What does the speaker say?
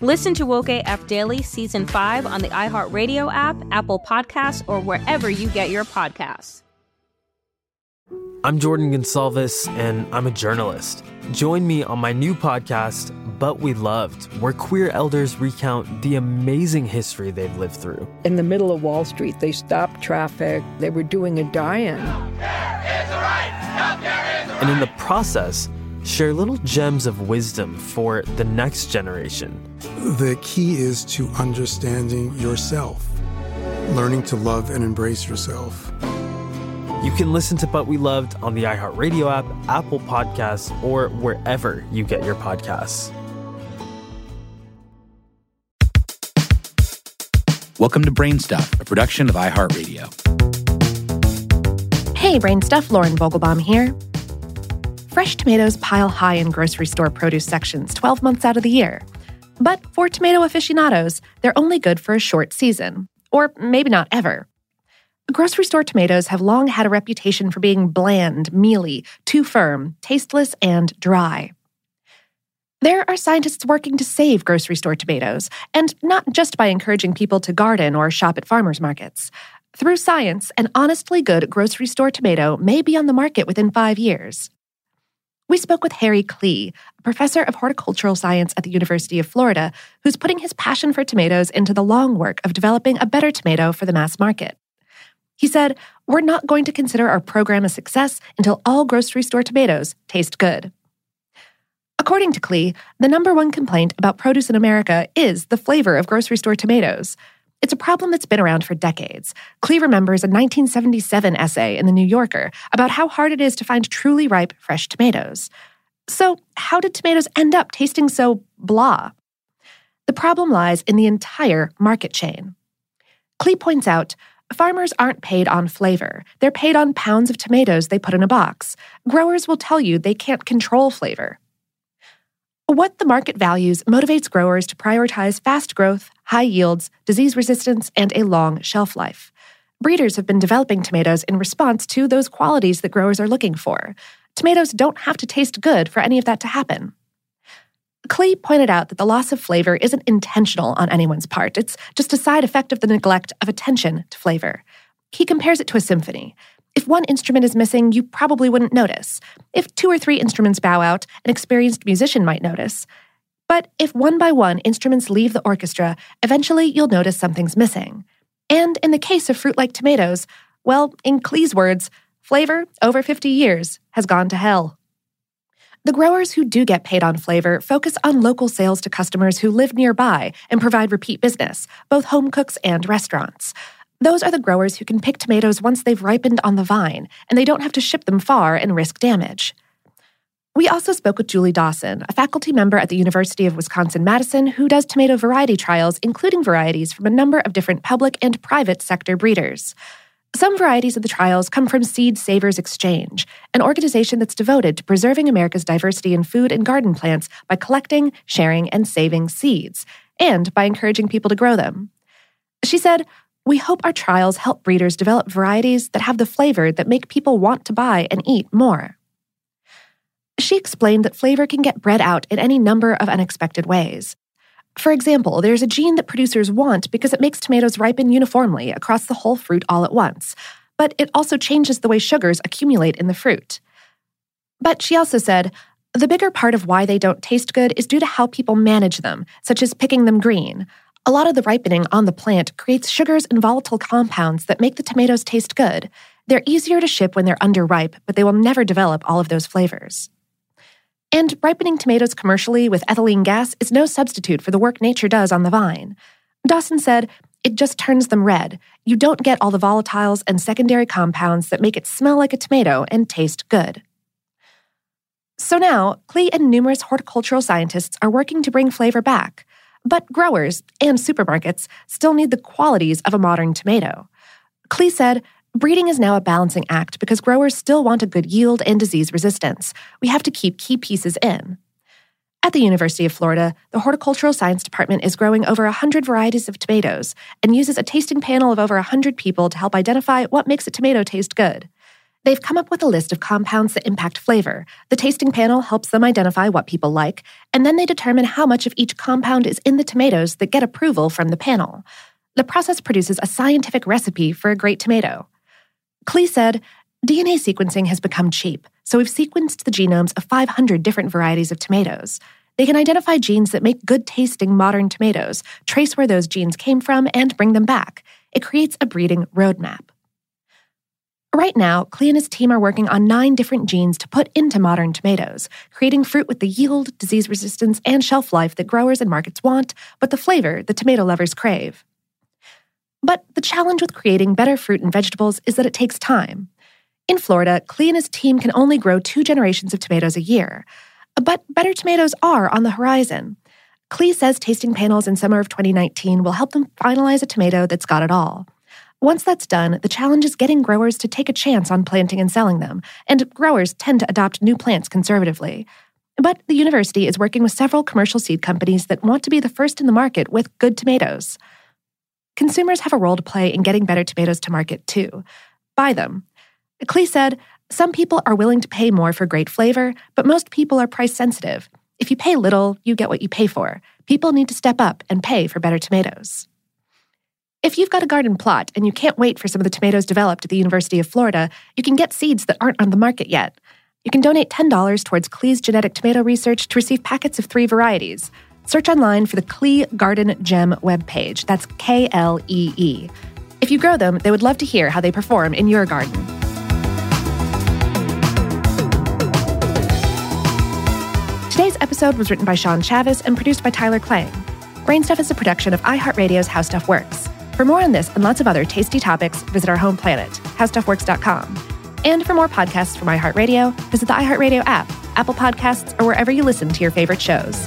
Listen to Woke AF Daily Season 5 on the iHeartRadio app, Apple Podcasts, or wherever you get your podcasts. I'm Jordan Gonsalves, and I'm a journalist. Join me on my new podcast, But We Loved, where queer elders recount the amazing history they've lived through. In the middle of Wall Street, they stopped traffic, they were doing a die in. And in the process, share little gems of wisdom for the next generation. The key is to understanding yourself, learning to love and embrace yourself. You can listen to But We Loved on the iHeartRadio app, Apple Podcasts, or wherever you get your podcasts. Welcome to Brainstuff, a production of iHeartRadio. Hey, Brainstuff, Lauren Vogelbaum here. Fresh tomatoes pile high in grocery store produce sections 12 months out of the year. But for tomato aficionados, they're only good for a short season, or maybe not ever. Grocery store tomatoes have long had a reputation for being bland, mealy, too firm, tasteless, and dry. There are scientists working to save grocery store tomatoes, and not just by encouraging people to garden or shop at farmers markets. Through science, an honestly good grocery store tomato may be on the market within five years. We spoke with Harry Klee, a professor of horticultural science at the University of Florida, who's putting his passion for tomatoes into the long work of developing a better tomato for the mass market. He said, We're not going to consider our program a success until all grocery store tomatoes taste good. According to Klee, the number one complaint about produce in America is the flavor of grocery store tomatoes. It's a problem that's been around for decades. Klee remembers a 1977 essay in The New Yorker about how hard it is to find truly ripe, fresh tomatoes. So, how did tomatoes end up tasting so blah? The problem lies in the entire market chain. Klee points out farmers aren't paid on flavor, they're paid on pounds of tomatoes they put in a box. Growers will tell you they can't control flavor. What the market values motivates growers to prioritize fast growth, high yields, disease resistance, and a long shelf life. Breeders have been developing tomatoes in response to those qualities that growers are looking for. Tomatoes don't have to taste good for any of that to happen. Klee pointed out that the loss of flavor isn't intentional on anyone's part, it's just a side effect of the neglect of attention to flavor. He compares it to a symphony. If one instrument is missing, you probably wouldn't notice. If two or three instruments bow out, an experienced musician might notice. But if one by one instruments leave the orchestra, eventually you'll notice something's missing. And in the case of fruit like tomatoes, well, in Klee's words, flavor, over 50 years, has gone to hell. The growers who do get paid on flavor focus on local sales to customers who live nearby and provide repeat business, both home cooks and restaurants. Those are the growers who can pick tomatoes once they've ripened on the vine, and they don't have to ship them far and risk damage. We also spoke with Julie Dawson, a faculty member at the University of Wisconsin Madison who does tomato variety trials, including varieties from a number of different public and private sector breeders. Some varieties of the trials come from Seed Savers Exchange, an organization that's devoted to preserving America's diversity in food and garden plants by collecting, sharing, and saving seeds, and by encouraging people to grow them. She said, We hope our trials help breeders develop varieties that have the flavor that make people want to buy and eat more. She explained that flavor can get bred out in any number of unexpected ways. For example, there's a gene that producers want because it makes tomatoes ripen uniformly across the whole fruit all at once, but it also changes the way sugars accumulate in the fruit. But she also said, the bigger part of why they don't taste good is due to how people manage them, such as picking them green. A lot of the ripening on the plant creates sugars and volatile compounds that make the tomatoes taste good. They're easier to ship when they're underripe, but they will never develop all of those flavors. And ripening tomatoes commercially with ethylene gas is no substitute for the work nature does on the vine. Dawson said, it just turns them red. You don't get all the volatiles and secondary compounds that make it smell like a tomato and taste good. So now, Klee and numerous horticultural scientists are working to bring flavor back. But growers and supermarkets still need the qualities of a modern tomato. Klee said, Breeding is now a balancing act because growers still want a good yield and disease resistance. We have to keep key pieces in. At the University of Florida, the Horticultural Science Department is growing over 100 varieties of tomatoes and uses a tasting panel of over 100 people to help identify what makes a tomato taste good. They've come up with a list of compounds that impact flavor. The tasting panel helps them identify what people like, and then they determine how much of each compound is in the tomatoes that get approval from the panel. The process produces a scientific recipe for a great tomato. Klee said, DNA sequencing has become cheap, so we've sequenced the genomes of 500 different varieties of tomatoes. They can identify genes that make good tasting modern tomatoes, trace where those genes came from, and bring them back. It creates a breeding roadmap. Right now, Klee and his team are working on nine different genes to put into modern tomatoes, creating fruit with the yield, disease resistance, and shelf life that growers and markets want, but the flavor the tomato lovers crave. But the challenge with creating better fruit and vegetables is that it takes time. In Florida, Klee and his team can only grow two generations of tomatoes a year. But better tomatoes are on the horizon. Klee says tasting panels in summer of 2019 will help them finalize a tomato that's got it all. Once that's done, the challenge is getting growers to take a chance on planting and selling them, and growers tend to adopt new plants conservatively. But the university is working with several commercial seed companies that want to be the first in the market with good tomatoes consumers have a role to play in getting better tomatoes to market too. Buy them. Klee said, Some people are willing to pay more for great flavor, but most people are price sensitive. If you pay little, you get what you pay for. People need to step up and pay for better tomatoes. If you've got a garden plot and you can't wait for some of the tomatoes developed at the University of Florida, you can get seeds that aren't on the market yet. You can donate $10 towards Klee's genetic tomato research to receive packets of three varieties. Search online for the Klee Garden Gem webpage. That's K L E E. If you grow them, they would love to hear how they perform in your garden. Today's episode was written by Sean Chavis and produced by Tyler Klang. Brainstuff is a production of iHeartRadio's How Stuff Works. For more on this and lots of other tasty topics, visit our home planet, howstuffworks.com. And for more podcasts from iHeartRadio, visit the iHeartRadio app, Apple Podcasts, or wherever you listen to your favorite shows.